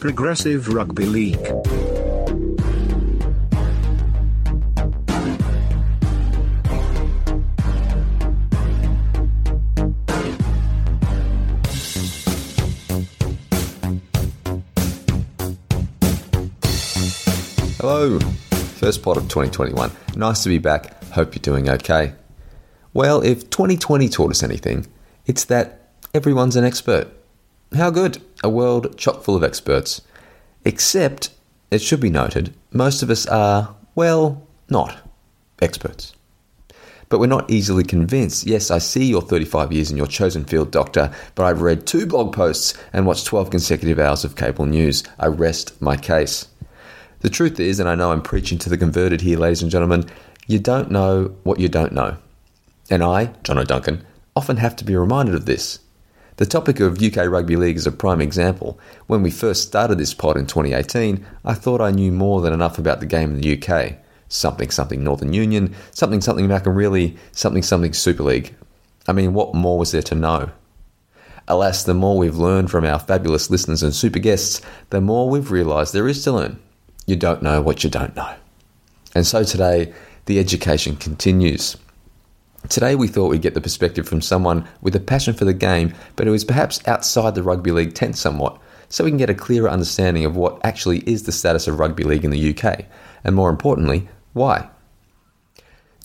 Progressive Rugby League. Hello, first pod of 2021. Nice to be back. Hope you're doing okay. Well, if 2020 taught us anything, it's that everyone's an expert. How good? A world chock full of experts. Except, it should be noted, most of us are, well, not experts. But we're not easily convinced. Yes, I see you're 35 years in your chosen field, doctor, but I've read two blog posts and watched 12 consecutive hours of cable news. I rest my case. The truth is, and I know I'm preaching to the converted here, ladies and gentlemen, you don't know what you don't know. And I, John O'Duncan, often have to be reminded of this. The topic of UK Rugby League is a prime example. When we first started this pod in 2018, I thought I knew more than enough about the game in the UK. Something something Northern Union, something something Macarili, something something Super League. I mean, what more was there to know? Alas, the more we've learned from our fabulous listeners and super guests, the more we've realised there is to learn. You don't know what you don't know. And so today, the education continues. Today, we thought we'd get the perspective from someone with a passion for the game, but who is perhaps outside the rugby league tent somewhat, so we can get a clearer understanding of what actually is the status of rugby league in the UK, and more importantly, why.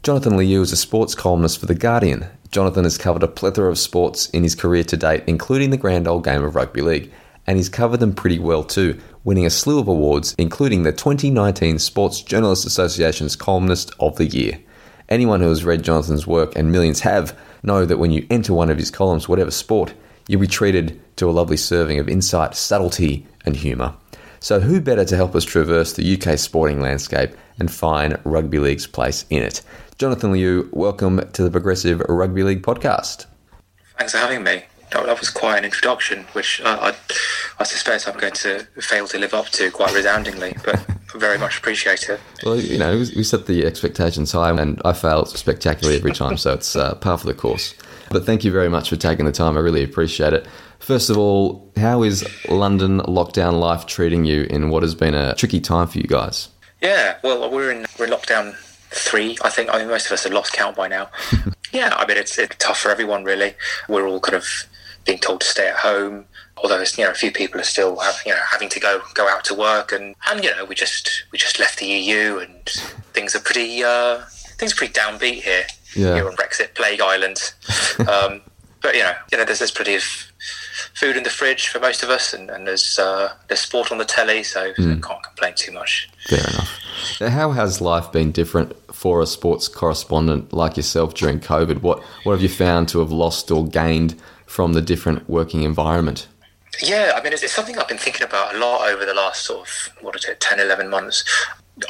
Jonathan Liew is a sports columnist for The Guardian. Jonathan has covered a plethora of sports in his career to date, including the grand old game of rugby league, and he's covered them pretty well too, winning a slew of awards, including the 2019 Sports Journalists Association's Columnist of the Year. Anyone who has read Jonathan's work, and millions have, know that when you enter one of his columns, whatever sport, you'll be treated to a lovely serving of insight, subtlety, and humour. So, who better to help us traverse the UK sporting landscape and find rugby league's place in it? Jonathan Liew, welcome to the Progressive Rugby League podcast. Thanks for having me. That was quite an introduction, which I, I, I suspect I'm going to fail to live up to quite resoundingly, but very much appreciate it. Well, you know, we set the expectations high, and I fail spectacularly every time, so it's uh, par for the course. But thank you very much for taking the time. I really appreciate it. First of all, how is London lockdown life treating you in what has been a tricky time for you guys? Yeah, well, we're in we're in lockdown three. I think I mean most of us have lost count by now. yeah, I mean it's it's tough for everyone really. We're all kind of being told to stay at home. Although you know a few people are still have, you know having to go go out to work and and you know we just we just left the EU and things are pretty uh, things are pretty downbeat here yeah. here on Brexit Plague Island. um, but you know you know there's there's plenty of food in the fridge for most of us and, and there's uh, there's sport on the telly so mm. I can't complain too much. Fair enough. How has life been different for a sports correspondent like yourself during COVID? What what have you found to have lost or gained from the different working environment? Yeah, I mean, it's, it's, something I've been thinking about a lot over the last sort of, what is it, 10, 11 months.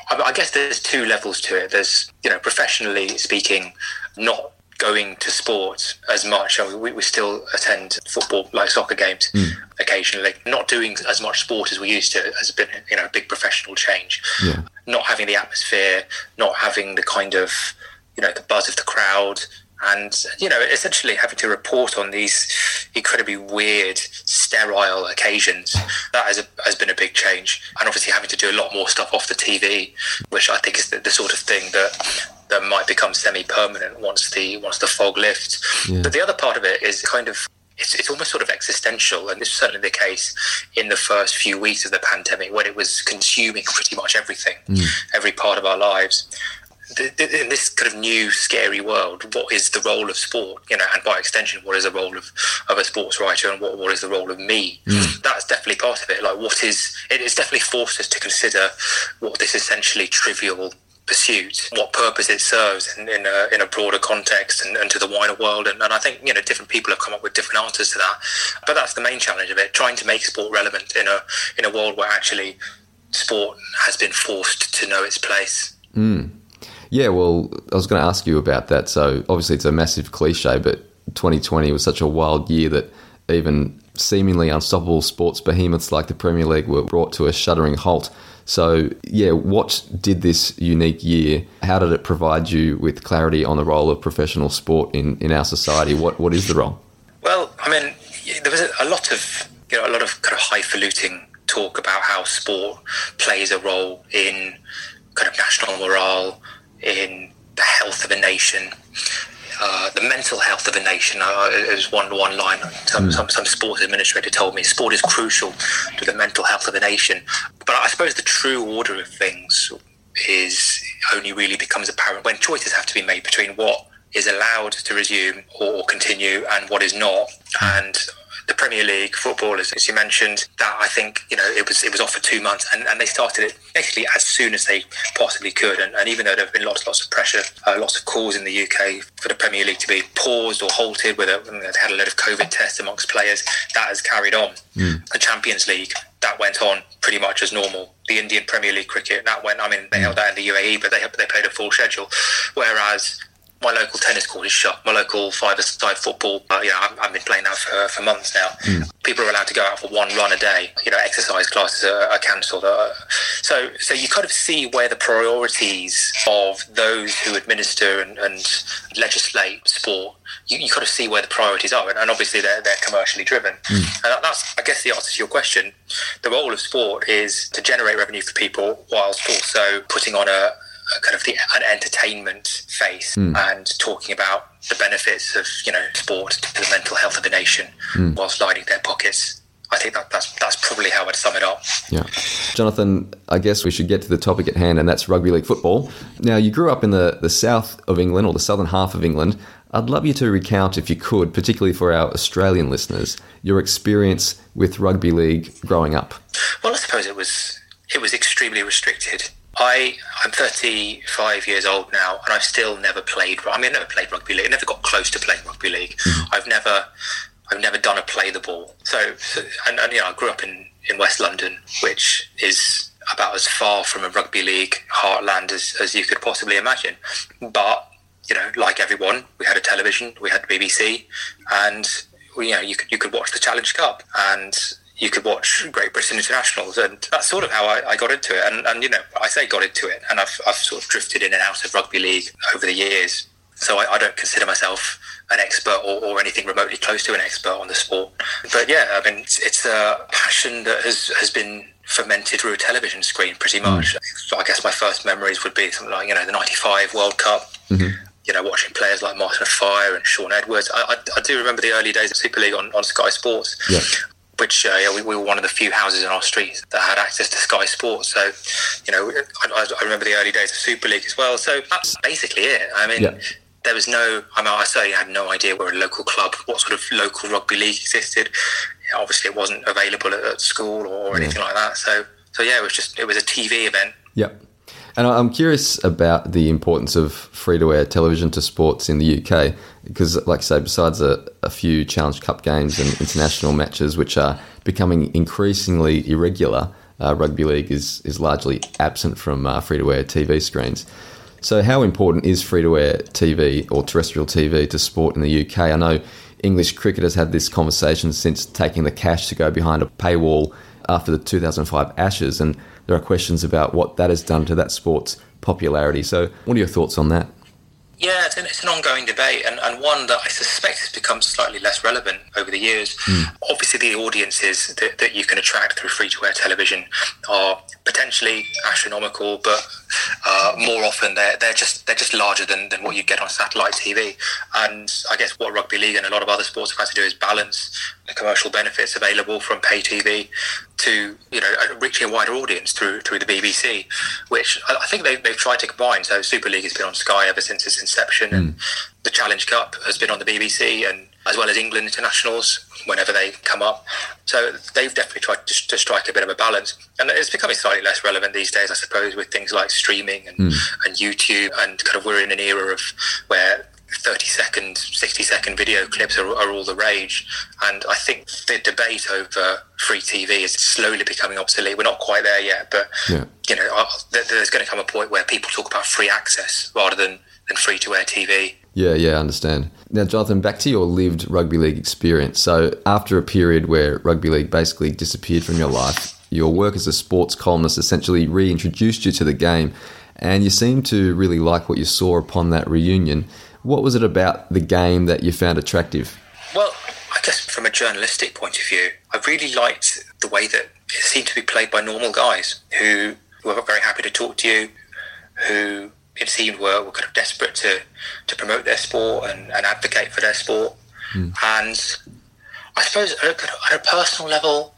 I, I guess there's two levels to it. There's, you know, professionally speaking, not going to sport as much. I mean, we, we, still attend football, like soccer games, mm. occasionally. Not doing as much sport as we used to has been, you know, a big professional change. Yeah. Not having the atmosphere, not having the kind of, you know, the buzz of the crowd, and you know essentially having to report on these incredibly weird sterile occasions that has, a, has been a big change and obviously having to do a lot more stuff off the tv which i think is the, the sort of thing that that might become semi-permanent once the once the fog lifts yeah. but the other part of it is kind of it's, it's almost sort of existential, and this was certainly the case in the first few weeks of the pandemic when it was consuming pretty much everything, mm. every part of our lives in this kind of new scary world, what is the role of sport? You know, and by extension, what is the role of, of a sports writer, and what, what is the role of me? Mm. That's definitely part of it. Like, what is it? It's definitely forced us to consider what this essentially trivial pursuit, what purpose it serves in, in, a, in a broader context and, and to the wider world. And, and, I think, you know, different people have come up with different answers to that. But that's the main challenge of it, trying to make sport relevant in a, in a world where actually sport has been forced to know its place. Mm. Yeah, well, I was going to ask you about that. So obviously, it's a massive cliche, but 2020 was such a wild year that even seemingly unstoppable sports behemoths like the Premier League were brought to a shuddering halt. So, yeah, what did this unique year? How did it provide you with clarity on the role of professional sport in, in our society? What what is the role? Well, I mean, there was a lot of you know a lot of kind of highfalutin talk about how sport plays a role in kind of national morale, in the health of a nation. Uh, the mental health of a nation uh, is one one line. Some, mm. some some sports administrator told me sport is crucial to the mental health of a nation. But I suppose the true order of things is only really becomes apparent when choices have to be made between what is allowed to resume or continue and what is not. And the Premier League football, as, as, you mentioned, that I think you know it was it was off for two months, and, and they started it basically as soon as they possibly could. And, and even though there have been lots lots of pressure, uh, lots of calls in the UK for the Premier League to be paused or halted, where they had a lot of COVID tests amongst players, that has carried on. Mm. The Champions League that went on pretty much as normal. The Indian Premier League cricket that went. I mean, they mm. held that in the UAE, but they they played a full schedule. Whereas my local tennis court is shut. My local five-a-side football, uh, you know, I've, I've, been playing that for, for months now. Mm. People are allowed to go out for one run a day. You know, exercise classes are, are cancelled. Uh, so, so you kind of see where the priorities of those who administer and, and legislate sport. You, you, kind of see where the priorities are, and, and obviously they're, they're commercially driven. Mm. And that's, I guess, the answer to your question. The role of sport is to generate revenue for people, whilst also putting on a, kind of the an entertainment face mm. and talking about the benefits of you know sport to the mental health of the nation mm. whilst lining their pockets. I think that, that's that's probably how I'd sum it up. Yeah, Jonathan. I guess we should get to the topic at hand, and that's rugby league football. Now, you grew up in the the south of England or the southern half of England. I'd love you to recount, if you could, particularly for our Australian listeners, your experience with rugby league growing up. Well, I suppose it was it was extremely restricted. I I'm 35 years old now, and I've still never played. I mean, I've never played rugby league. I never got close to playing rugby league. Mm-hmm. I've never I've never done a play the ball. So, so and, and you know, I grew up in in West London, which is about as far from a rugby league heartland as, as you could possibly imagine. But you know, like everyone, we had a television, we had BBC, and you know, you could you could watch the Challenge Cup, and you could watch Great Britain internationals, and that's sort of how I, I, got into it. And, and you know, I say got into it, and I've, I've sort of drifted in and out of rugby league over the years. So I, I don't consider myself an expert or, or, anything remotely close to an expert on the sport. But yeah, I mean, it's, it's a passion that has, has been fermented through a television screen pretty hmm. much. Mm. So I guess my first memories would be something like, you know, the 95 World Cup. Mm-hmm. You know, watching players like Martin Offiah and Shaun Edwards. I, I, I, do remember the early days of Super League on, on Sky Sports. Yeah which uh, yeah, we, we, were one of the few houses in our street that had access to Sky Sports. So, you know, I, I, remember the early days of Super League as well. So that's basically it. I mean, yeah. there was no, I mean, I certainly had no idea where a local club, what sort of local rugby league existed. obviously, it wasn't available at, at school or anything yeah. like that. So, so yeah, it was just, it was a TV event. Yep. And I'm curious about the importance of free to air television to sports in the UK because, like I say, besides a, a, few Challenge Cup games and international matches, which are becoming increasingly irregular, uh, rugby league is, is largely absent from uh, free to air TV screens. So, how important is free to air TV or terrestrial TV to sport in the UK? I know English cricket has had this conversation since taking the cash to go behind a paywall after the 2005 Ashes, and there are questions about what that has done to that sport's popularity. So, what are your thoughts on that? Yeah, it's an, it's an ongoing debate and, and one that I suspect has become slightly less relevant over the years. Mm. Obviously, the audiences that, that you can attract through free to air television are potentially astronomical, but uh, more often they're, they're just they're just larger than, than what you get on satellite TV. And I guess what rugby league and a lot of other sports have had to do is balance the commercial benefits available from pay TV to you know reaching a wider audience through through the BBC, which I think they, they've tried to combine. So Super League has been on Sky ever since its inception, mm. and the Challenge Cup has been on the BBC, and as well as England internationals whenever they come up. So they've definitely tried to, to strike a bit of a balance, and it's becoming slightly less relevant these days, I suppose, with things like streaming and, mm. and YouTube, and kind of we're in an era of where 30 second, 60 second video clips are, are, all the rage. And I think the debate over free TV is slowly becoming obsolete. We're not quite there yet, but yeah. you know, there's going to come a point where people talk about free access rather than, than free to air TV. Yeah, yeah, I understand. Now, Jonathan, back to your lived rugby league experience. So, after a period where rugby league basically disappeared from your life, your work as a sports columnist essentially reintroduced you to the game, and you seem to really like what you saw upon that reunion. What was it about the game that you found attractive? Well, I guess from a journalistic point of view, I really liked the way that it seemed to be played by normal guys who were very happy to talk to you, who it seemed were, were kind of desperate to, to promote their sport and, and advocate for their sport. Mm. And I suppose at a, at a personal level,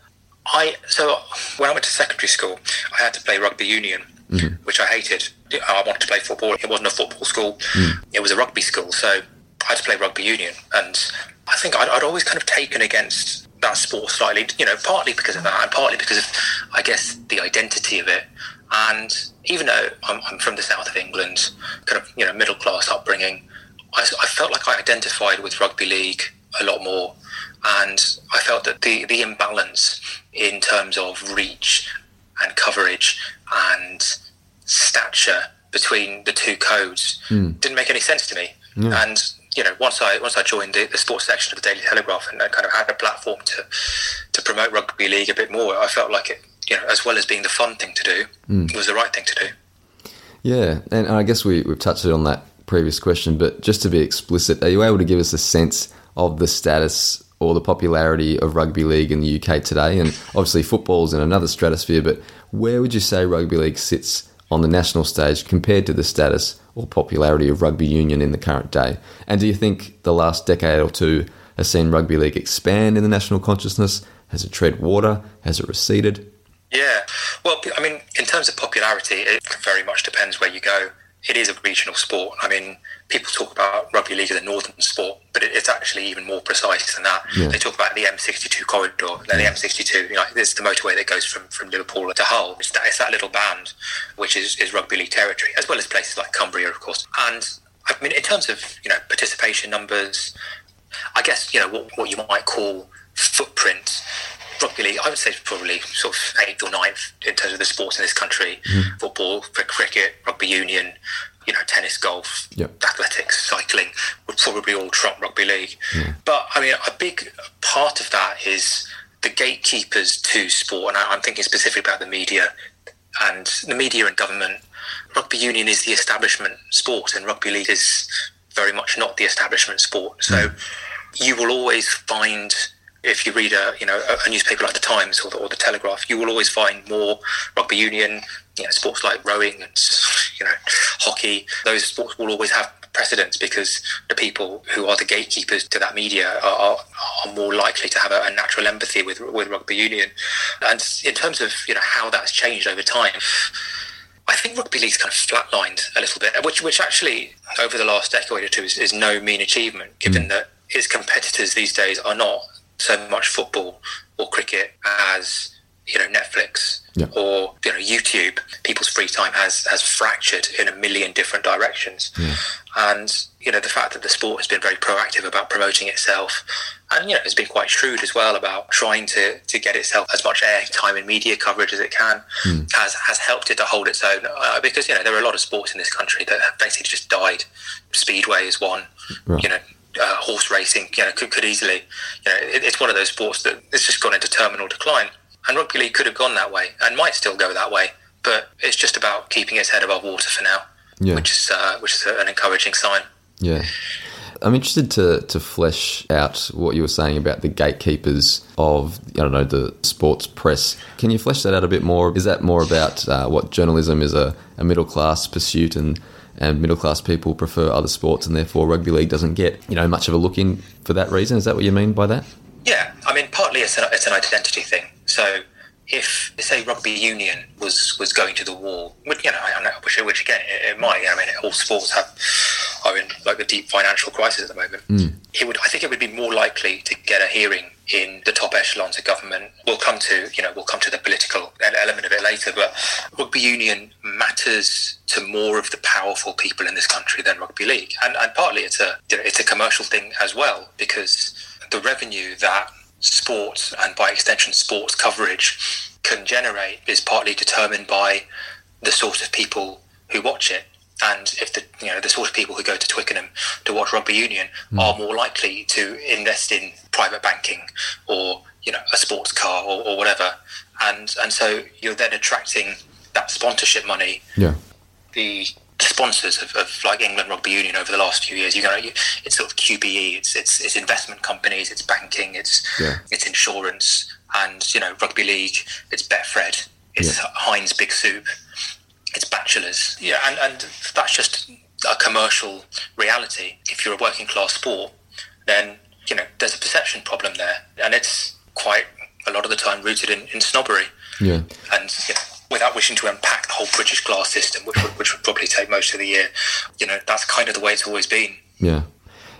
I so when I went to secondary school, I had to play rugby union, mm-hmm. which I hated. I wanted to play football. It wasn't a football school; mm. it was a rugby school. So I had to play rugby union, and I think I'd, I'd, always kind of taken against that sport slightly. You know, partly because of that, and partly because of, I guess, the identity of it. And even though I'm, I'm from the south of England, kind of you know middle class upbringing, I, I felt like I identified with rugby league a lot more and I felt that the, the imbalance in terms of reach and coverage and stature between the two codes mm. didn't make any sense to me. And you know, once I once I joined the, the sports section of the Daily Telegraph and I kind of had a platform to to promote rugby league a bit more, I felt like it, you know, as well as being the fun thing to do, mm. it was the right thing to do. Yeah, and I guess we we've touched on that previous question, but just to be explicit, are you able to give us a sense of the status or the popularity of rugby league in the UK today. And obviously, football's in another stratosphere, but where would you say rugby league sits on the national stage compared to the status or popularity of rugby union in the current day? And do you think the last decade or two has seen rugby league expand in the national consciousness? Has it tread water? Has it receded? Yeah, well, I mean, in terms of popularity, it very much depends where you go. It is a regional sport. I mean, people talk about rugby league as a northern sport, but it, it's actually even more precise than that. Yeah. They talk about the M62 corridor. Then the M62, you know, this is the motorway that goes from, from Liverpool to Hull. It's that, it's that little band, which is, is rugby league territory, as well as places like Cumbria, of course. And I mean, in terms of you know participation numbers, I guess you know what, what you might call footprint. Rugby league, I would say, probably sort of eighth or ninth in terms of the sports in this country. Mm-hmm. Football, cricket, rugby union, you know, tennis, golf, yep. athletics, cycling would probably all trump rugby league. Yeah. But I mean, a big part of that is the gatekeepers to sport, and I'm thinking specifically about the media and the media and government. Rugby union is the establishment sport, and rugby league is very much not the establishment sport. So mm. you will always find if you read a you know a, newspaper like the Times or the, or the Telegraph, you will always find more rugby union, you know, sports like rowing and you know hockey. Those sports will always have precedence because the people who are the gatekeepers to that media are, are, are more likely to have a, a, natural empathy with with rugby union. And in terms of you know how that's changed over time. I think rugby league's kind of flatlined a little bit, which which actually over the last decade or two is, is no mean achievement, given mm. that its competitors these days are not so much football or cricket as you know Netflix yeah. or you know YouTube. People's free time has has fractured in a million different directions, yeah. and you know the fact that the sport has been very proactive about promoting itself, and you know has been quite shrewd as well about trying to to get itself as much airtime and media coverage as it can, mm. has has helped it to hold its own. Uh, because you know there are a lot of sports in this country that have basically just died. Speedway is one. Right. You know uh, horse racing, you know, could, could easily, you know, it, it's one of those sports that it's just gone into terminal decline. And rugby league could have gone that way and might still go that way, but it's just about keeping its head above water for now, yeah. which is uh, which is an encouraging sign. Yeah. I'm interested to, to flesh out what you were saying about the gatekeepers of, I don't know, the sports press. Can you flesh that out a bit more? Is that more about uh, what journalism is a, a middle class pursuit and and middle class people prefer other sports, and therefore rugby league doesn't get you know much of a look in for that reason. Is that what you mean by that? Yeah, I mean partly it's an, it's an identity thing. So if say rugby union was was going to the wall, you know, I know which, which again it, it might. I mean, all sports have are in like a deep financial crisis at the moment. Mm. It would, I think, it would be more likely to get a hearing in the top echelons of government. We'll come to you know we'll come to the political element of it later, but rugby union matters to more of the powerful people in this country than rugby league, and, and partly it's a it's a commercial thing as well because the revenue that sports and by extension sports coverage can generate is partly determined by the sort of people who watch it. And if the you know the sort of people who go to Twickenham to watch rugby union mm. are more likely to invest in private banking or you know a sports car or, or whatever, and and so you're then attracting that sponsorship money. Yeah. The sponsors of, of, like England Rugby Union over the last few years. You know, it's sort of QBE, it's it's, it's investment companies, it's banking, it's yeah. it's insurance, And you know, rugby league, it's Betfred, it's Yeah. Heinz Big Soup, it's Bachelors. Yeah, and, and that's just a commercial reality. If you're a working class sport, then you know there's a perception problem there, and it's quite a lot of the time rooted in, in snobbery. Yeah. And you know, without wishing to unpack the whole British class system, which would, which would probably take most of the year, you know, that's kind of the way it's always been. Yeah.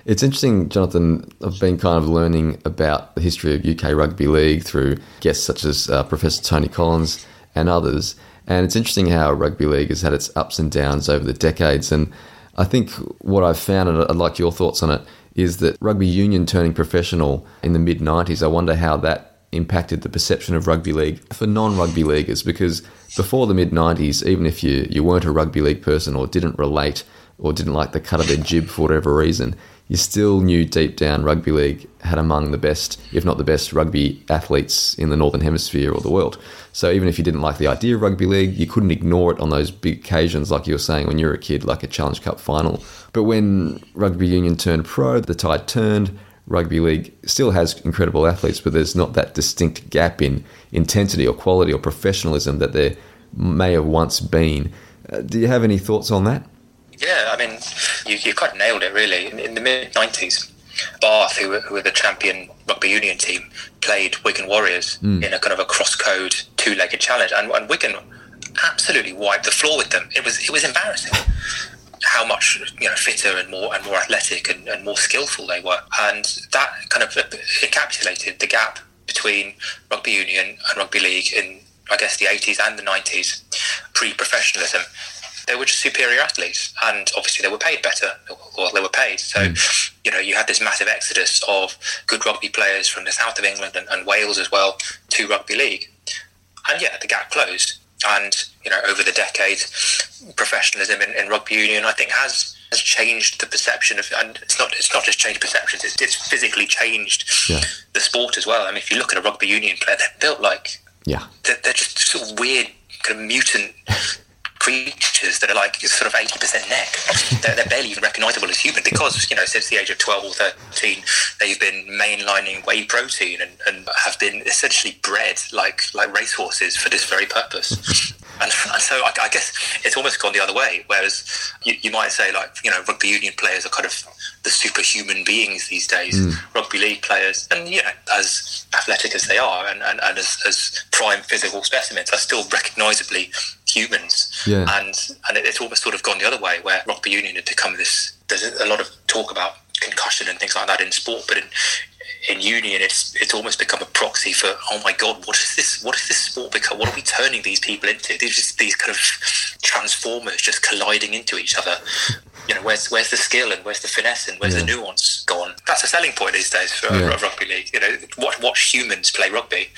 It's interesting, Jonathan. I've been kind of learning about the history of UK Rugby League through guests such as uh, Professor Tony Collins and others. And it's interesting how rugby league has had its ups and downs over the decades. And I think what I've found, and I'd like your thoughts on it, is that rugby union turning professional in the mid 90s, I wonder how that impacted the perception of rugby league for non rugby leaguers. Because before the mid 90s, even if you, you weren't a rugby league person or didn't relate or didn't like the cut of their jib for whatever reason, you still knew deep down rugby league had among the best, if not the best, rugby athletes in the Northern Hemisphere or the world. So even if you didn't like the idea of rugby league, you couldn't ignore it on those big occasions, like you were saying when you were a kid, like a Challenge Cup final. But when rugby union turned pro, the tide turned. Rugby league still has incredible athletes, but there's not that distinct gap in intensity or quality or professionalism that there may have once been. Uh, do you have any thoughts on that? Yeah, I mean, you, you kind of nailed it, really. In, in the mid 90s, Bath, who were, who were the champion rugby union team, played Wigan Warriors hmm. in a kind of a cross code two legged challenge. And, and Wigan absolutely wiped the floor with them. It was, it was embarrassing. How much you know fitter and more and more athletic and, and more skillful they were, and that kind of encapsulated the gap between rugby union and rugby league in I guess the 80s and the 90s, pre-professionalism they were just superior athletes, and obviously they were paid better. Well, they were paid. So, hmm. you know, you had this massive exodus of good rugby players from the south of England and, and Wales as well to rugby league, and yeah, the gap closed. And you know, over the decades, professionalism in, in rugby union, I think, has has changed the perception of, and it's not it's not just changed perceptions; it's, it's physically changed Yeah. the sport as well. I mean, if you look at a rugby union player, they're built like Yeah. they're, they're just sort of weird kind of mutant creatures that are like sort of 80% neck. They're, they're barely even recognizable as human because, you know, since the age of 12 or 13, they've been mainlining whey protein and, and have been essentially bred like, like racehorses for this very purpose. And, and so I, I guess it's almost gone the other way. Whereas you, you might say, like, you know, rugby union players are kind of the superhuman beings these days. Mm. Rugby league players, and you know, as athletic as they are, and, and, and as, as prime physical specimens, are still recognisably humans. Yeah. And and it, it's almost sort of gone the other way, where rugby union had become this. There's a lot of talk about concussion and things like that in sport, but in in union, it's it's almost become a proxy for oh my god, what is this? What is this sport become? What are we turning these people into? These just these kind of transformers just colliding into each other. You know, where's where's the skill and where's the finesse and where's the nuance gone? That's a selling point these days for Yeah. a rugby league. You know, watch watch humans play rugby.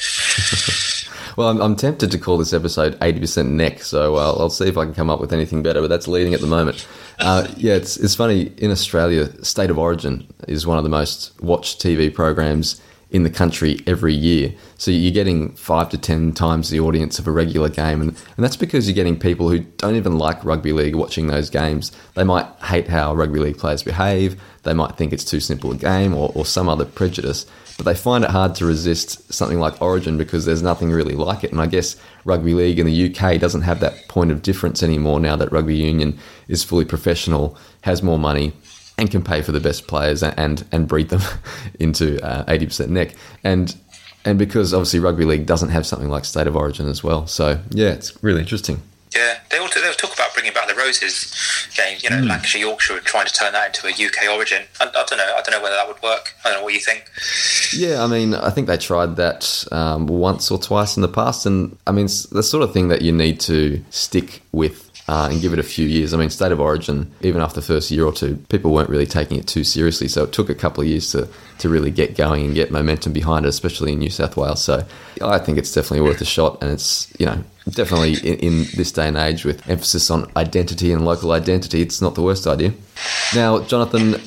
Well, I'm, I'm tempted to call this episode 80% neck, so uh, I'll see if I can come up with anything better, but that's leading at the moment. Uh, yeah, it's, it's funny. In Australia, State of Origin is one of the most watched TV programs in the country every year. So you're getting five to 10 times the audience of a regular game. And, and that's because you're getting people who don't even like rugby league watching those games. They might hate how rugby league players behave, they might think it's too simple a game or, or some other prejudice but they find it hard to resist something like Origin because there's nothing really like it. And I guess rugby league in the UK doesn't have that point of difference anymore now that rugby union is fully professional, has more money, and can pay for the best players and and, breed them into uh, 80% neck. And and because obviously rugby league doesn't have something like state of origin as well. So yeah, it's really interesting. Yeah, they also they talk about bringing back the Roses game. You know, Lancashire, Yorkshire, trying to turn that into a UK origin. I, I don't know. I don't know whether that would work. I don't know what you think. Yeah, I mean, I think they tried that um, once or twice in the past, and I mean, it's the sort of thing that you need to stick with uh, and give it a few years. I mean, State of Origin, even after the first year or two, people weren't really taking it too seriously, so it took a couple of years to, to really get going and get momentum behind it, especially in New South Wales. So I think it's definitely worth a shot, and it's, you know, definitely in, in this day and age with emphasis on identity and local identity, it's not the worst idea. Now, Jonathan,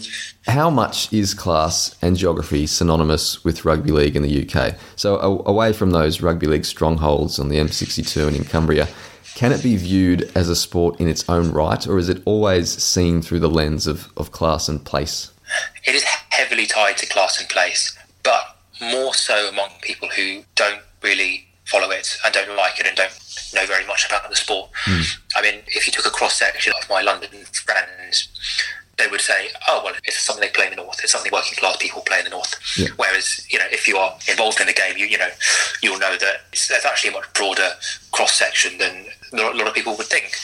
how much is class and geography synonymous with rugby league in the UK? So, a- away from those rugby league strongholds on the M62 and in Cumbria, can it be viewed as a sport in its own right, or is it always seen through the lens of, of class and place? It is heavily tied to class and place, but more so among people who don't really follow it and don't like it and don't know very much about the sport. Mm. I mean, if you took a cross section of my London friends, they would say, "Oh, well, it's something they play in the north. It's something working class people play in the north." Yeah. Whereas, you know, if you are involved in the game, you you know, you'll know that there's actually a much broader cross section than a lot of people would think.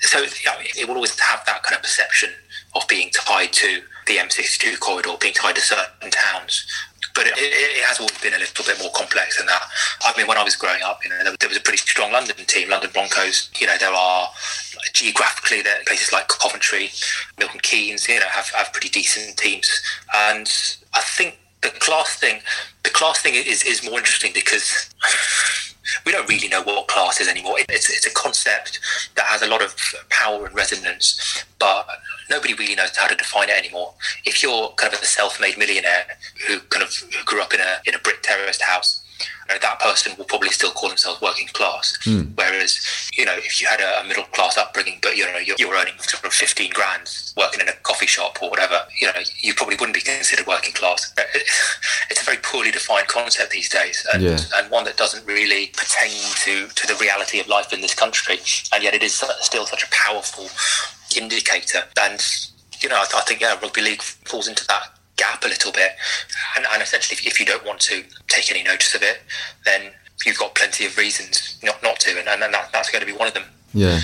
So yeah, it will always have that kind of perception of being tied to the M62 corridor, being tied to certain towns but it, it, has always been a little bit more complex than that. I mean, when I was growing up, you know, there, there was a pretty strong London team, London Broncos. You know, there are geographically there places like Coventry, Milton Keynes. You know, have have pretty decent teams, and I think the class thing, the class thing is is more interesting because. We don't really know what class is anymore. It's, it's a concept that has a lot of power and resonance, but nobody really knows how to define it anymore. If you're kind of a self-made millionaire who kind of grew up in a in a brick terraced house, you that person will probably still call themselves working class. Mm. Whereas, you know, if you had a, middle class upbringing, but you know you're, you're, earning sort of 15 grand working in a coffee shop or whatever, you know, you probably wouldn't be considered working class. It's a very poorly defined concept these days, and, yeah. and one that doesn't really pertain to to the reality of life in this country. And yet, it is still such a powerful indicator. And you know, I, I think yeah, rugby league falls into that gap a little bit. And, and essentially, if, you don't want to take any notice of it, then you've got plenty of reasons not, not to, and, and that, that's going to be one of them. Yeah,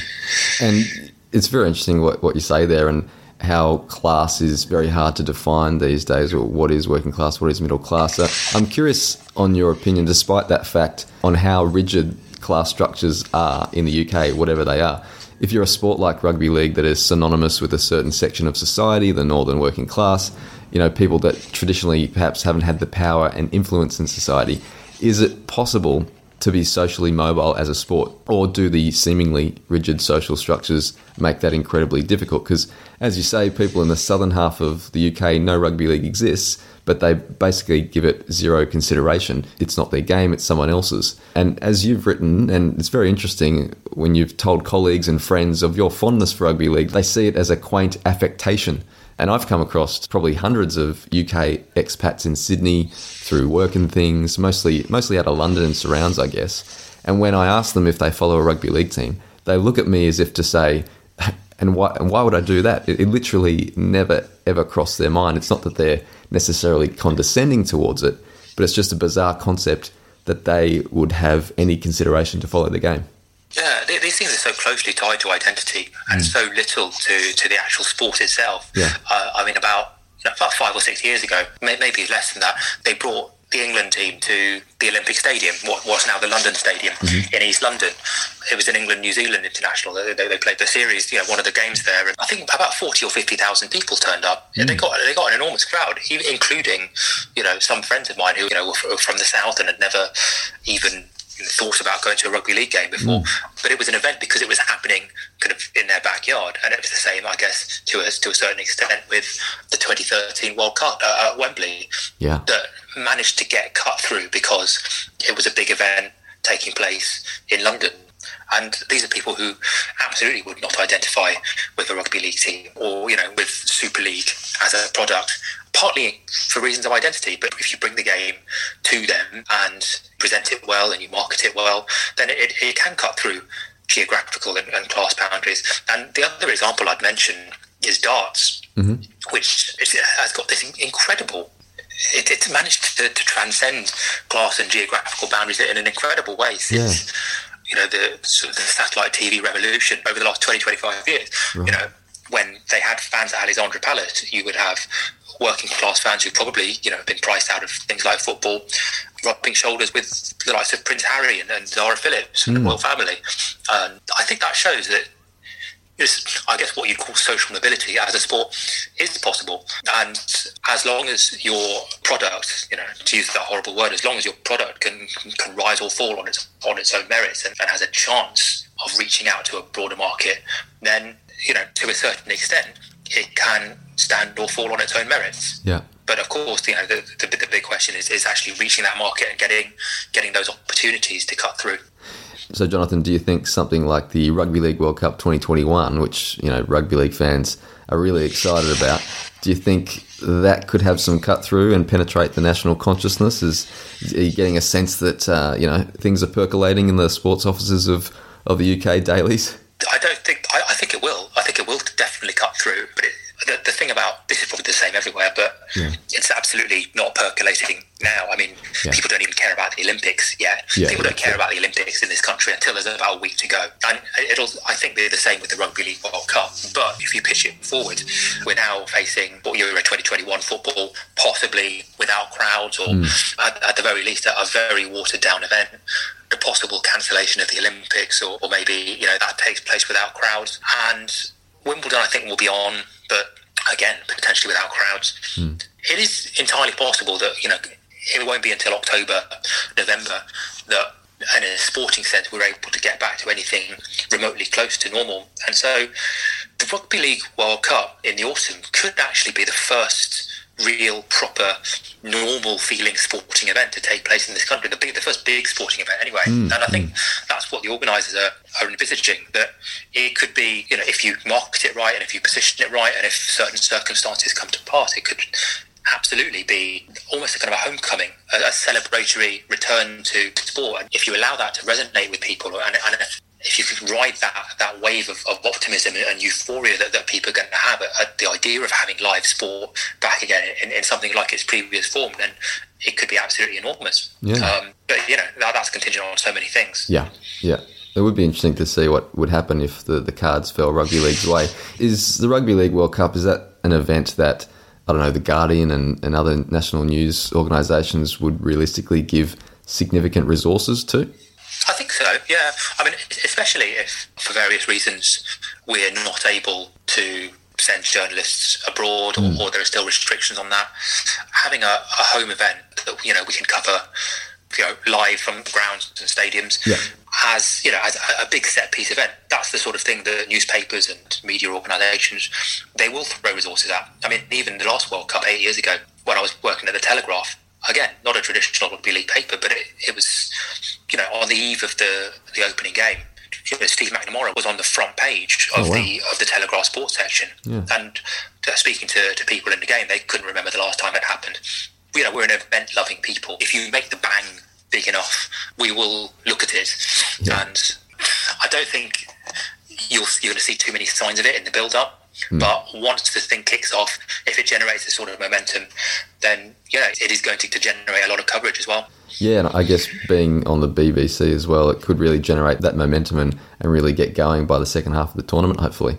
and it's very interesting what, what you say there, and how class is very hard to define these days, or what is working class, what is middle class. So I'm curious on your opinion, despite that fact, on how rigid class structures are in the UK, whatever they are if you're a sport like rugby league that is synonymous with a certain section of society, the northern working class, you know, people that traditionally perhaps haven't had the power and influence in society, is it possible to be socially mobile as a sport? Or do the seemingly rigid social structures make that incredibly difficult? Because, as you say, people in the southern half of the UK know rugby league exists, but they basically give it zero consideration. It's not their game, it's someone else's. And as you've written, and it's very interesting when you've told colleagues and friends of your fondness for rugby league, they see it as a quaint affectation. And I've come across probably hundreds of UK expats in Sydney through work and things, mostly mostly out of London and surrounds, I guess. And when I ask them if they follow a rugby league team, they look at me as if to say, and why, and why would I do that? It, it literally never ever crossed their mind. It's not that they're necessarily condescending towards it, but it's just a bizarre concept that they would have any consideration to follow the game. Yeah, these things are so closely tied to identity and mm. so little to, to the actual sport itself. Yeah. Uh, I mean, about, about five or six years ago, maybe less than that, they brought the England team to the Olympic Stadium, what was now the London Stadium mm-hmm. in East London. It was an England New Zealand international. They, they, they, played the series, you know, one of the games there, and I think about forty or fifty thousand people turned up. Mm. They got they got an enormous crowd, including you know some friends of mine who you know were from the south and had never even thought about going to a rugby league game before, mm. but it was an event because it was happening kind of in their backyard, and it was the same, I guess, to a to a certain extent with the 2013 World Cup uh, at Wembley. Yeah, that managed to get cut through because it was a big event taking place in London. And these are people who absolutely would not identify with the rugby league team or, you know, with Super League as a product partly for reasons of identity, but if you bring the game to them and present it well and you market it well, then it, it can cut through geographical and, and, class boundaries. And the other example I'd mention is darts, mm-hmm. which has got this incredible. It, it's managed to, to, transcend class and geographical boundaries in an incredible way since. You know, the sort of the satellite TV revolution over the last 20, 25 years. Right. You know, when they had fans at Alexandra Palace, you would have working class fans who probably you know been priced out of things like football, rubbing shoulders with the likes of Prince Harry and, and Zara Phillips and mm. the hmm. royal family. And I think that shows that. I guess what you call social mobility as a sport is possible, and as long as your product, you know, to use that horrible word, as long as your product can can rise or fall on its on its own merits and, and has a chance of reaching out to a broader market, then you know, to a certain extent, it can stand or fall on its own merits. Yeah. But of course, you know, the, the, the big question is, is actually reaching that market and getting getting those opportunities to cut through. So, Jonathan, do you think something like the Rugby League World Cup 2021, which you know rugby league fans are really excited about. Do you think that could have some cut through and penetrate the national consciousness? Is are you getting a sense that uh, you know things are percolating in the sports offices of, of the UK dailies? I don't think. I, I think it will. I think it will definitely cut through. But it, the, the thing about this is probably the same everywhere, but Yeah. it's absolutely not percolating now. I mean, Yeah. people don't even care about the Olympics yet. Yeah, people don't care about the Olympics in this country until there's about a week to go. And it'll, I think, be the same with the Rugby League World Cup. But if you pitch it forward, we're now facing what Euro 2021 football, possibly without crowds, or Hmm. at, at the very least, a very watered down event. The possible cancellation of the Olympics, or, or maybe you know that takes place without crowds, and Wimbledon, I think, will be on, again, potentially without crowds. Hmm. It is entirely possible that you know it won't be until October, November that, and in a sporting sense, we're able to get back to anything remotely close to normal. And so, the Rugby League World Cup in the autumn could actually be the first real, proper, normal feeling sporting event to take place in this country. The big, the first big sporting event, anyway. Hmm, and I think hmm. that's what the organisers are, are envisaging. That it could be, you know, if you market it right and if you position it right, and if certain circumstances come to pass, it could absolutely be almost a kind of a homecoming, a, a celebratory return to sport. And if you allow that to resonate with people, and, and if, if you could ride that that wave of, of optimism and euphoria that, that people are going to have at, at the idea of having live sport back again in, in something like its previous form, then it could be absolutely enormous. Yeah. Um, but you know that, that's contingent on so many things. Yeah, yeah. It would be interesting to see what would happen if the, the cards fell rugby league's way. Is the Rugby League World Cup, is that an event that, I don't know, The Guardian and, and other national news organisations would realistically give significant resources to? I think so. Yeah. I mean, especially if, for various reasons, we're not able to send journalists abroad, or, hmm. or there are still restrictions on that. Having a, a home event that you know we can cover, you know, live from grounds and stadiums. Yeah. As you know, as a, a big set piece event, that's the sort of thing that newspapers and media organisations they will throw resources at. I mean, even the last World Cup eight years ago, when I was working at the Telegraph, again, not a traditional rugby league paper, but it, it was, you know, on the eve of the the opening game. You know, Steve McNamara was on the front page of Oh, wow. the of the Telegraph sports section, Yeah. and uh, speaking to, to people in the game, they couldn't remember the last time it happened. You know, we're an event loving people. If you make the bang big enough, we will look at it, Yeah. and I don't think you'll you're going to see too many signs of it in the build up. Hmm. But once the thing kicks off, if it generates this sort of momentum, then know it is going to, to generate a lot of coverage as well. Yeah, and I guess being on the BBC as well, it could really generate that momentum and, and really get going by the second half of the tournament, hopefully.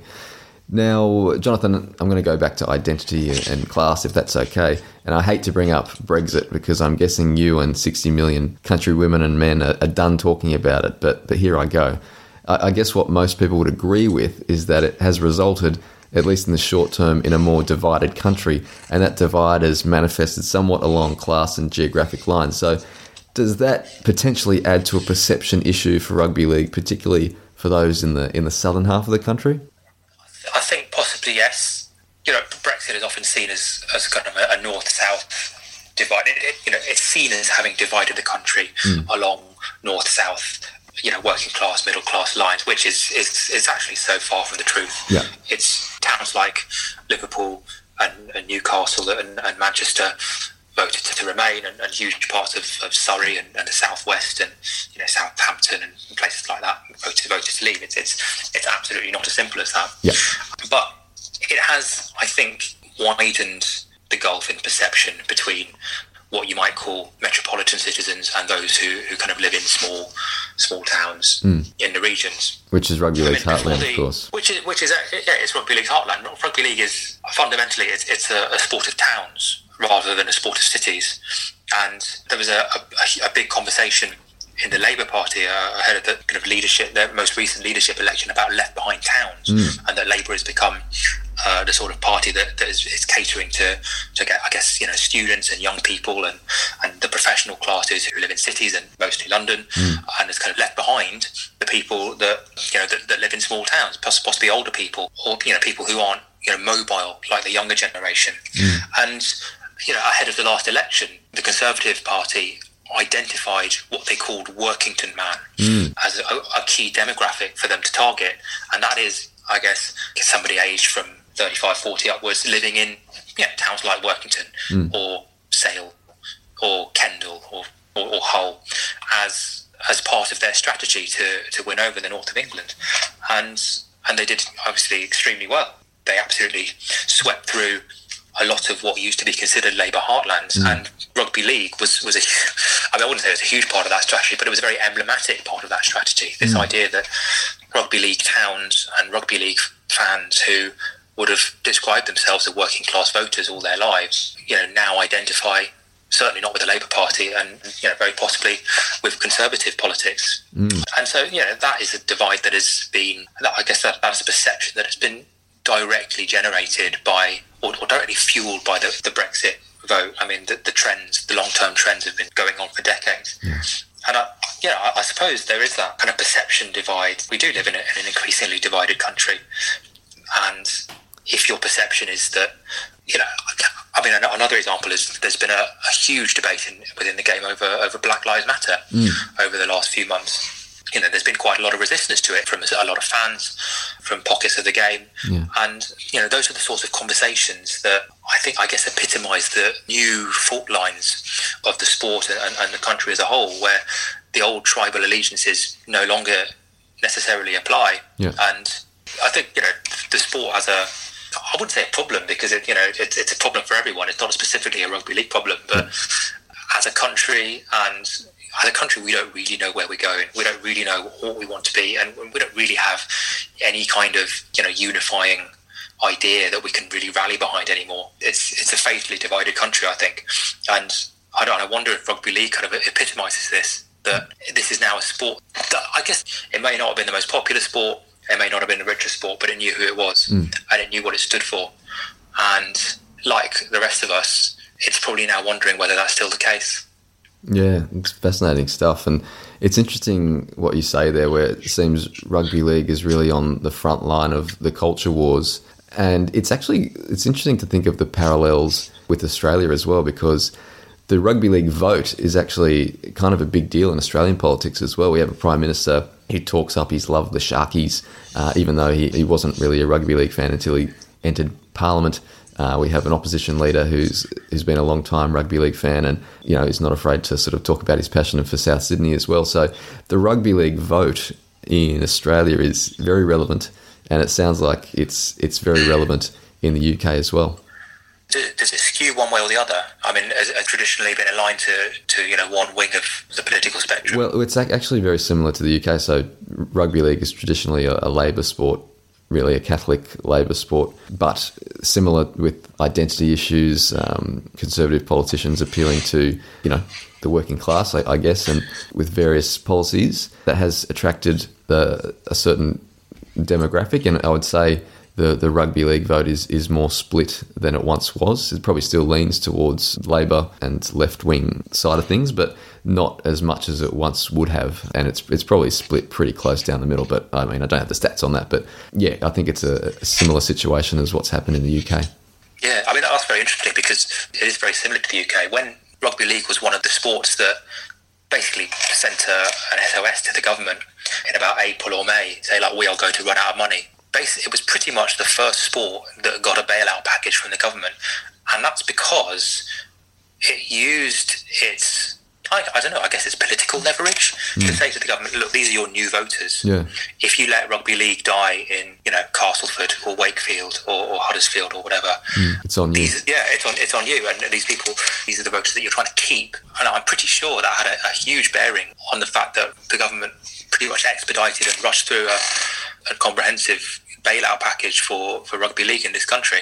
Now, Jonathan, I'm going to go back to identity and class, if that's okay. And I hate to bring up Brexit because I'm guessing you and 60 million country women and men are, are done talking about it, but, but here I go. I, I guess what most people would agree with is that it has resulted, at least in the short term, in a more divided country, and that divide has manifested somewhat along class and geographic lines. So, does that potentially add to a perception issue for rugby league, particularly for those in the in the southern half of the country? I think possibly yes. You know, Brexit is often seen as, as kind of a, a north-south divide. It, it- you know, it's seen as having divided the country hmm. along north-south. You know, working class, middle class lines, which is, is is actually so far from the truth. Yeah. It's towns like Liverpool and, and Newcastle and, and Manchester voted to, to remain, and, and huge parts of, of Surrey and, and the southwest, and you know Southampton and places like that voted voted to leave. It's it's it's absolutely not as simple as that. Yeah. But it has, I think, widened the gulf in perception between what you might call metropolitan citizens and those who, who kind of live in small small towns in the regions. Which is rugby I league's mean, heartland, the- of course. Which is which is uh, yeah, it's rugby league's heartland. Rugby league is fundamentally it's, it's a, a sport of towns rather than a sport of cities. And there was a, a, a big conversation in the Labour Party uh, ahead of the kind of leadership, the most recent leadership election about left behind towns, and that Labour has become uh, the sort of party that, that is, is catering to, to get, I guess, you know, students and young people and, and the professional classes who live in cities and mostly London, hmm. and it's kind of left behind the people that you know that, that live in small towns, possibly older people or you know people who aren't you know mobile like the younger generation, hmm. and you know ahead of the last election, the Conservative Party identified what they called Workington man hmm. as a, a key demographic for them to target, and that is, I guess, somebody aged from 35, 40 upwards, living in yeah, towns like Workington hmm. or Sale or Kendal or, or, or Hull as as part of their strategy to, to win over the north of England. And and they did obviously extremely well. They absolutely swept through a lot of what used to be considered Labour heartlands, hmm. and rugby league was was a. I mean, I wouldn't say it was a huge part of that strategy, but it was a very emblematic part of that strategy. This hmm. idea that rugby league towns and rugby league fans who would have described themselves as working class voters all their lives, you know, now identify certainly not with the Labour Party and you know very possibly with conservative politics. Mm. And so you know that is a divide that has been. I guess that, that's a perception that has been directly generated by or, or directly fueled by the, the Brexit vote. I mean, the, the trends, the long term trends have been going on for decades. And I, you know, I, I suppose there is that kind of perception divide. We do live in, a, in an increasingly divided country, and if your perception is that, you know, I mean, another example is there's been a, a huge debate in, within the game over over Black Lives Matter mm. over the last few months. You know, there's been quite a lot of resistance to it from a lot of fans, from pockets of the game, and you know, those are the sorts of conversations that I think, I guess, epitomise the new fault lines of the sport and, and the country as a whole, where the old tribal allegiances no longer necessarily apply, Yeah. and I think you know the sport has a I wouldn't say a problem because it, you know it's, it's a problem for everyone. It's not specifically a rugby league problem, but as a country and as a country, we don't really know where we're going. We don't really know what we want to be, and we don't really have any kind of you know unifying idea that we can really rally behind anymore. It's it's a fatally divided country, I think, and I don't. I wonder if rugby league kind of epitomises this. That this is now a sport that I guess it may not have been the most popular sport. It may not have been the richest sport, but it knew who it was hmm. and it knew what it stood for. And like the rest of us, it's probably now wondering whether that's still the case. Yeah, it's fascinating stuff, and it's interesting what you say there, where it seems rugby league is really on the front line of the culture wars, and it's actually it's interesting to think of the parallels with Australia as well, because the rugby league vote is actually kind of a big deal in Australian politics as well. We have a prime minister who talks up his love of the Sharkies, uh, even though he, he wasn't really a rugby league fan until he entered Parliament. Uh, we have an opposition leader who's who's been a long time rugby league fan, and you know is not afraid to sort of talk about his passion for South Sydney as well. So the rugby league vote in Australia is very relevant, and it sounds like it's it's very relevant in the UK as well. Does, it skew one way or the other? I mean, has, has traditionally been aligned to, to you know one wing of the political spectrum. Well, it's actually very similar to the UK. So, rugby league is traditionally a, a Labor sport, really a Catholic Labor sport, but similar with identity issues, um, conservative politicians appealing to, you know, the working class, I, I guess, and with various policies that has attracted the, a certain demographic. And I would say the, the rugby league vote is, is more split than it once was. It probably still leans towards Labor and left wing side of things, but not as much as it once would have. And it's it's probably split pretty close down the middle. But I mean, I don't have the stats on that. But yeah, I think it's a, a similar situation as what's happened in the UK. Yeah, I mean that's very interesting because it is very similar to the UK. When rugby league was one of the sports that basically sent a, an SOS to the government in about April or May, say like we are going to run out of money. Basically, it was pretty much the first sport that got a bailout package from the government, and that's because it used its I, I don't know. I guess it's political leverage to hmm. say to the government, "Look, these are your new voters. Yeah. If you let rugby league die in, you know, Castleford or Wakefield or, or Huddersfield or whatever, hmm. It's on you. yeah, it's on it's on you, and these people, these are the voters that you're trying to keep. And I'm pretty sure that had a, a huge bearing on the fact that the government pretty much expedited and rushed through a, a comprehensive bailout package for, for rugby league in this country.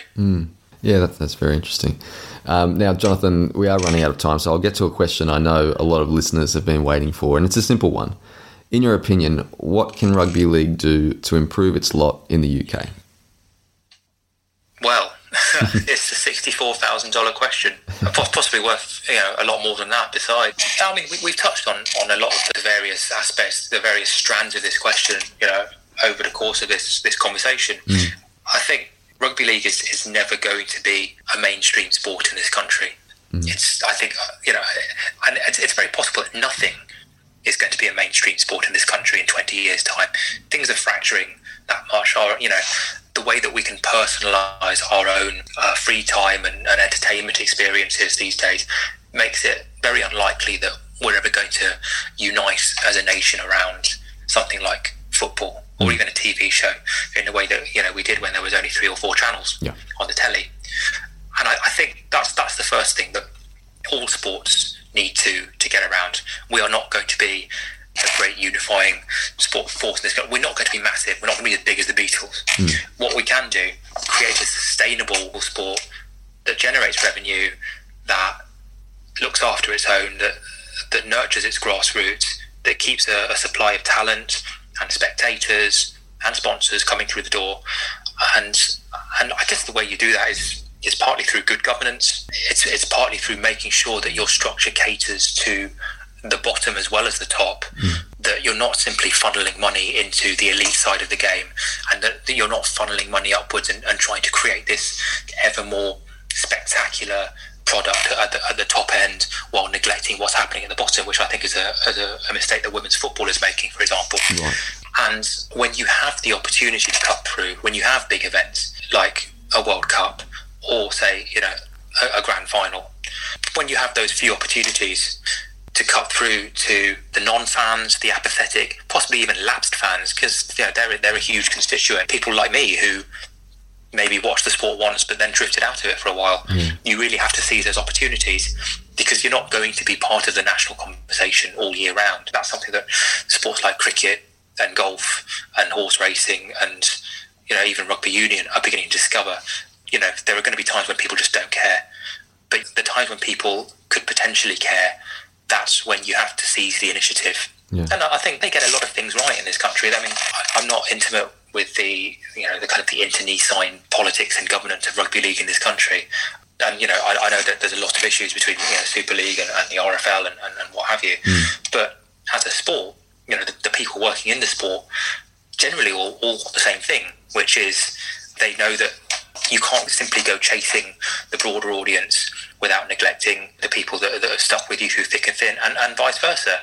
Yeah, that, that's very interesting. Um, now, Jonathan, we are running out of time, so I'll get to a question I know a lot of listeners have been waiting for, and it's a simple one. In your opinion, what can rugby league do to improve its lot in the UK? Well, it's a sixty-four thousand dollar question, possibly worth you know a lot more than that. Besides, I mean, we, we've touched on on a lot of the various aspects, the various strands of this question, you know, over the course of this this conversation. I think rugby league is, is never going to be a mainstream sport in this country. It's, I think, uh, you know, and it's, it's very possible that nothing is going to be a mainstream sport in this country in 20 years' time. Things are fracturing that much. Or, you know, the way that we can personalize our own uh, free time and, and entertainment experiences these days makes it very unlikely that we're ever going to unite as a nation around something like football or even a TV show in the way that you know we did when there was only three or four channels Yeah. on the telly. And I, I think that's that's the first thing that all sports need to to get around. We are not going to be a great unifying sport force in this country. We're not going to be massive. We're not going to be as big as the Beatles. Hmm. What we can do, create a sustainable sport that generates revenue, that looks after its own, that that nurtures its grassroots, that keeps a, a supply of talent and spectators and sponsors coming through the door. And and I guess the way you do that is is partly through good governance. It's it's partly through making sure that your structure caters to the bottom as well as the top. Hmm. That you're not simply funneling money into the elite side of the game, and that, that you're not funneling money upwards and, and trying to create this ever more spectacular product at the, at the top end while neglecting what's happening at the bottom, which I think is a, is a, a mistake that women's football is making, for example. Right. And when you have the opportunity to cut through, when you have big events like a World Cup or, say, you know, a, a grand final, when you have those few opportunities to cut through to the non-fans, the apathetic, possibly even lapsed fans, because you know, they're, they're a huge constituent. People like me who maybe watched the sport once but then drifted out of it for a while. Hmm. You really have to seize those opportunities because you're not going to be part of the national conversation all year round. That's something that sports like cricket and golf and horse racing and you know even rugby union are beginning to discover. You know there are going to be times when people just don't care, but the times when people could potentially care, that's when you have to seize the initiative. Yeah. And I think they get a lot of things right in this country. I mean, I'm not intimate with the you know the kind of the internecine politics and governance of rugby league in this country. And you know, I, I know that there's a lot of issues between you know Super League and, and the RFL and, and, and what have you. Hmm. But as a sport, you know, the, the people working in the sport generally all, all the same thing, which is they know that you can't simply go chasing the broader audience without neglecting the people that, that are stuck with you through thick and thin, and, and vice versa.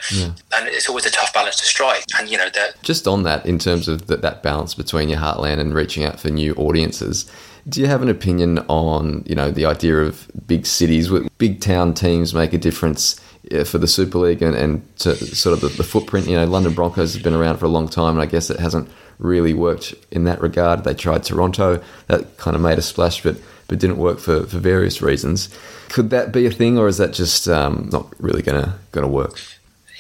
And it's always a tough balance to strike. And you know that Just on that, in terms of that that balance between your heartland and reaching out for new audiences, do you have an opinion on you know the idea of big cities big town teams make a difference uh, for the Super League and, and to sort of the, the footprint? You know, London Broncos has been around for a long time, and I guess it hasn't really worked in that regard. They tried Toronto, that kind of made a splash, but but didn't work for, for various reasons. Could that be a thing, or is that just um, not really gonna gonna work?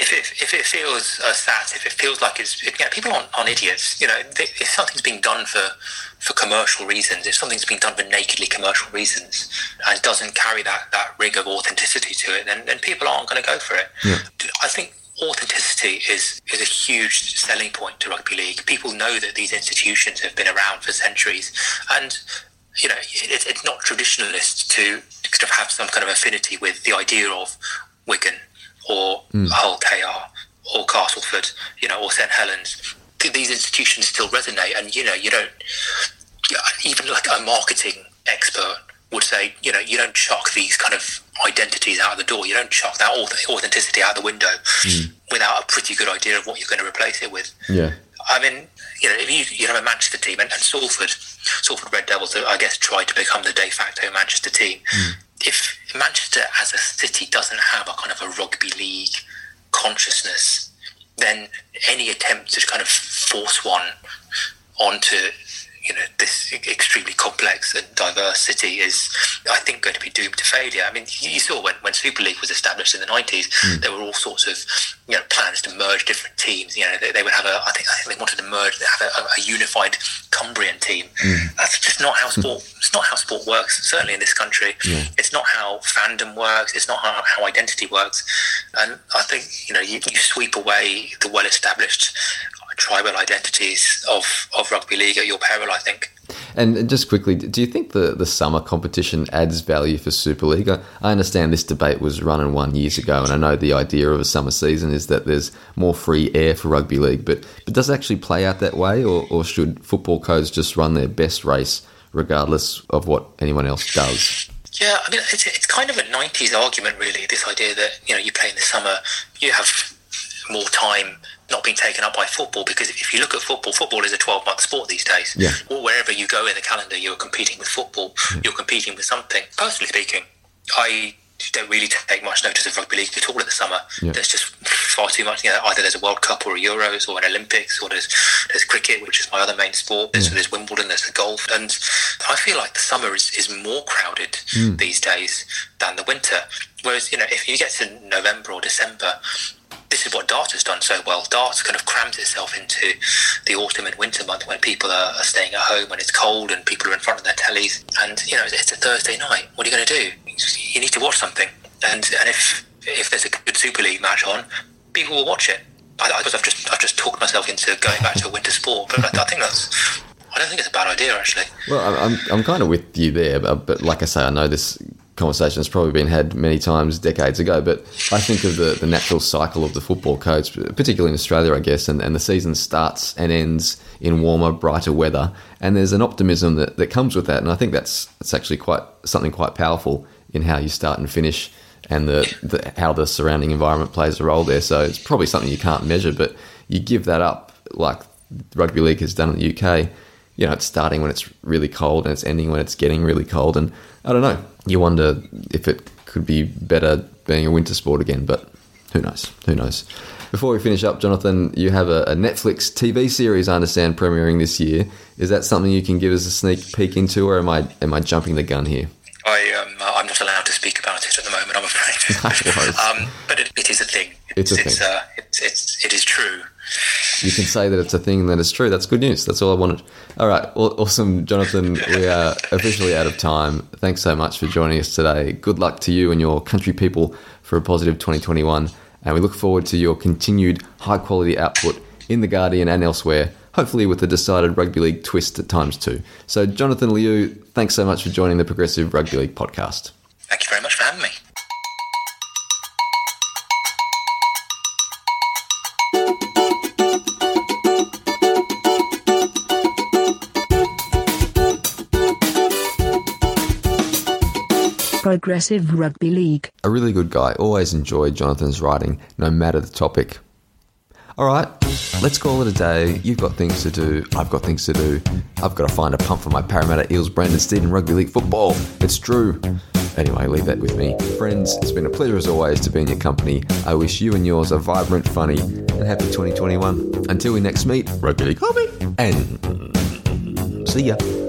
if it, if it feels uh, that, if it feels like it's, you know, people aren't, aren't idiots. You know, if something's being done for for commercial reasons, if something's being done for nakedly commercial reasons, and doesn't carry that that ring of authenticity to it, then then people aren't going to go for it. I think authenticity is is a huge selling point to rugby league. People know that these institutions have been around for centuries, and you know it, it's not traditionalist to sort of have some kind of affinity with the idea of Wigan or hmm. Hull KR or Castleford, you know, or St Helens. These institutions still resonate, and you know, you don't even like a marketing expert would say, you know, you don't chuck these kind of identities out of the door. You don't chuck that authenticity out the window hmm. without a pretty good idea of what you're going to replace it with. Yeah, I mean, you know, if you, you have a Manchester team and, and Salford, Salford Red Devils, I guess, try to become the de facto Manchester team. Hmm. If Manchester as a city doesn't have a kind of a rugby league consciousness, then any attempt to kind of force one onto you know this extremely complex and diverse city is I think going to be doomed to failure. I mean you saw when, when Super League was established in the nineties hmm. there were all sorts of you know plans to merge different teams. You know they, they would have a I think I think they wanted to merge have a, a unified Cumbrian team. Hmm. That's just not how hmm. sport it's not how sport works, certainly in this country. It's not how fandom works, it's not how, how identity works. And I think, you know, you, you sweep away the well established tribal identities of, of rugby league at your peril, I think. And just quickly, do you think the, the summer competition adds value for Super League? I I understand this debate was run and won years ago, and I know the idea of a summer season is that there's more free air for rugby league, but, but does it actually play out that way, or, or should football codes just run their best race regardless of what anyone else does? Yeah, I mean, it's, it's kind of a 90s argument, really, this idea that, you know, you play in the summer, you have more time not being taken up by football because if you look at football, football is a 12 month sport these days. Yeah. Or wherever you go in the calendar, you're competing with football, mm. you're competing with something. Personally speaking, I don't really take much notice of rugby league at all in the summer. Yeah. There's just far too much. You know, either there's a World Cup or a Euros or an Olympics, or there's there's cricket, which is my other main sport. There's, there's Wimbledon, there's the golf, and I feel like the summer is, is more crowded mm. these days than the winter. Whereas you know, if you get to November or December, this is what Dart has done so well. Darts kind of crams itself into the autumn and winter month when people are, are staying at home when it's cold and people are in front of their tellies. And you know, it's a Thursday night. What are you going to do? You need to watch something. And and if if there's a good Super League match on, people will watch it. I, I, I've just I've just talked myself into going back to a winter sport, but I, I think that's. I don't think it's a bad idea actually. Well, I'm, I'm, I'm kind of with you there, but, but like I say, I know this conversation has probably been had many times decades ago, but I think of the, the natural cycle of the football codes, particularly in Australia, I guess, and, and the season starts and ends in warmer, brighter weather, and there's an optimism that, that comes with that, and I think that's it's actually quite something quite powerful in how you start and finish, and the, the how the surrounding environment plays a role there. So it's probably something you can't measure, but you give that up like rugby league has done in the UK. You know, it's starting when it's really cold and it's ending when it's getting really cold, and I don't know. You wonder if it could be better being a winter sport again, but who knows? Who knows? Before we finish up, Jonathan, you have a, a Netflix TV series, I understand, premiering this year. Is that something you can give us a sneak peek into, or am I am I jumping the gun here? I um, I'm not allowed to speak about it at the moment. I'm afraid. Um, but it, it is a thing. It's a it's, thing. Uh, it's, it's it is true. You can say that it's a thing that is true. That's good news. That's all I wanted. All right. Awesome, Jonathan. We are officially out of time. Thanks so much for joining us today. Good luck to you and your country people for a positive 2021. And we look forward to your continued high quality output in The Guardian and elsewhere, hopefully with a decided rugby league twist at times too. So, Jonathan Liew, thanks so much for joining the Progressive Rugby League podcast. Thank you very much for having me. Progressive Rugby League. A really good guy. Always enjoyed Jonathan's writing, no matter the topic. All right, let's call it a day. You've got things to do. I've got things to do. I've got to find a pump for my Parramatta Eels branded Steeden rugby league football. It's true. Anyway, leave that with me. Friends, it's been a pleasure as always to be in your company. I wish you and yours a vibrant, funny, and happy 2021. Until we next meet, rugby league hobby, and see ya.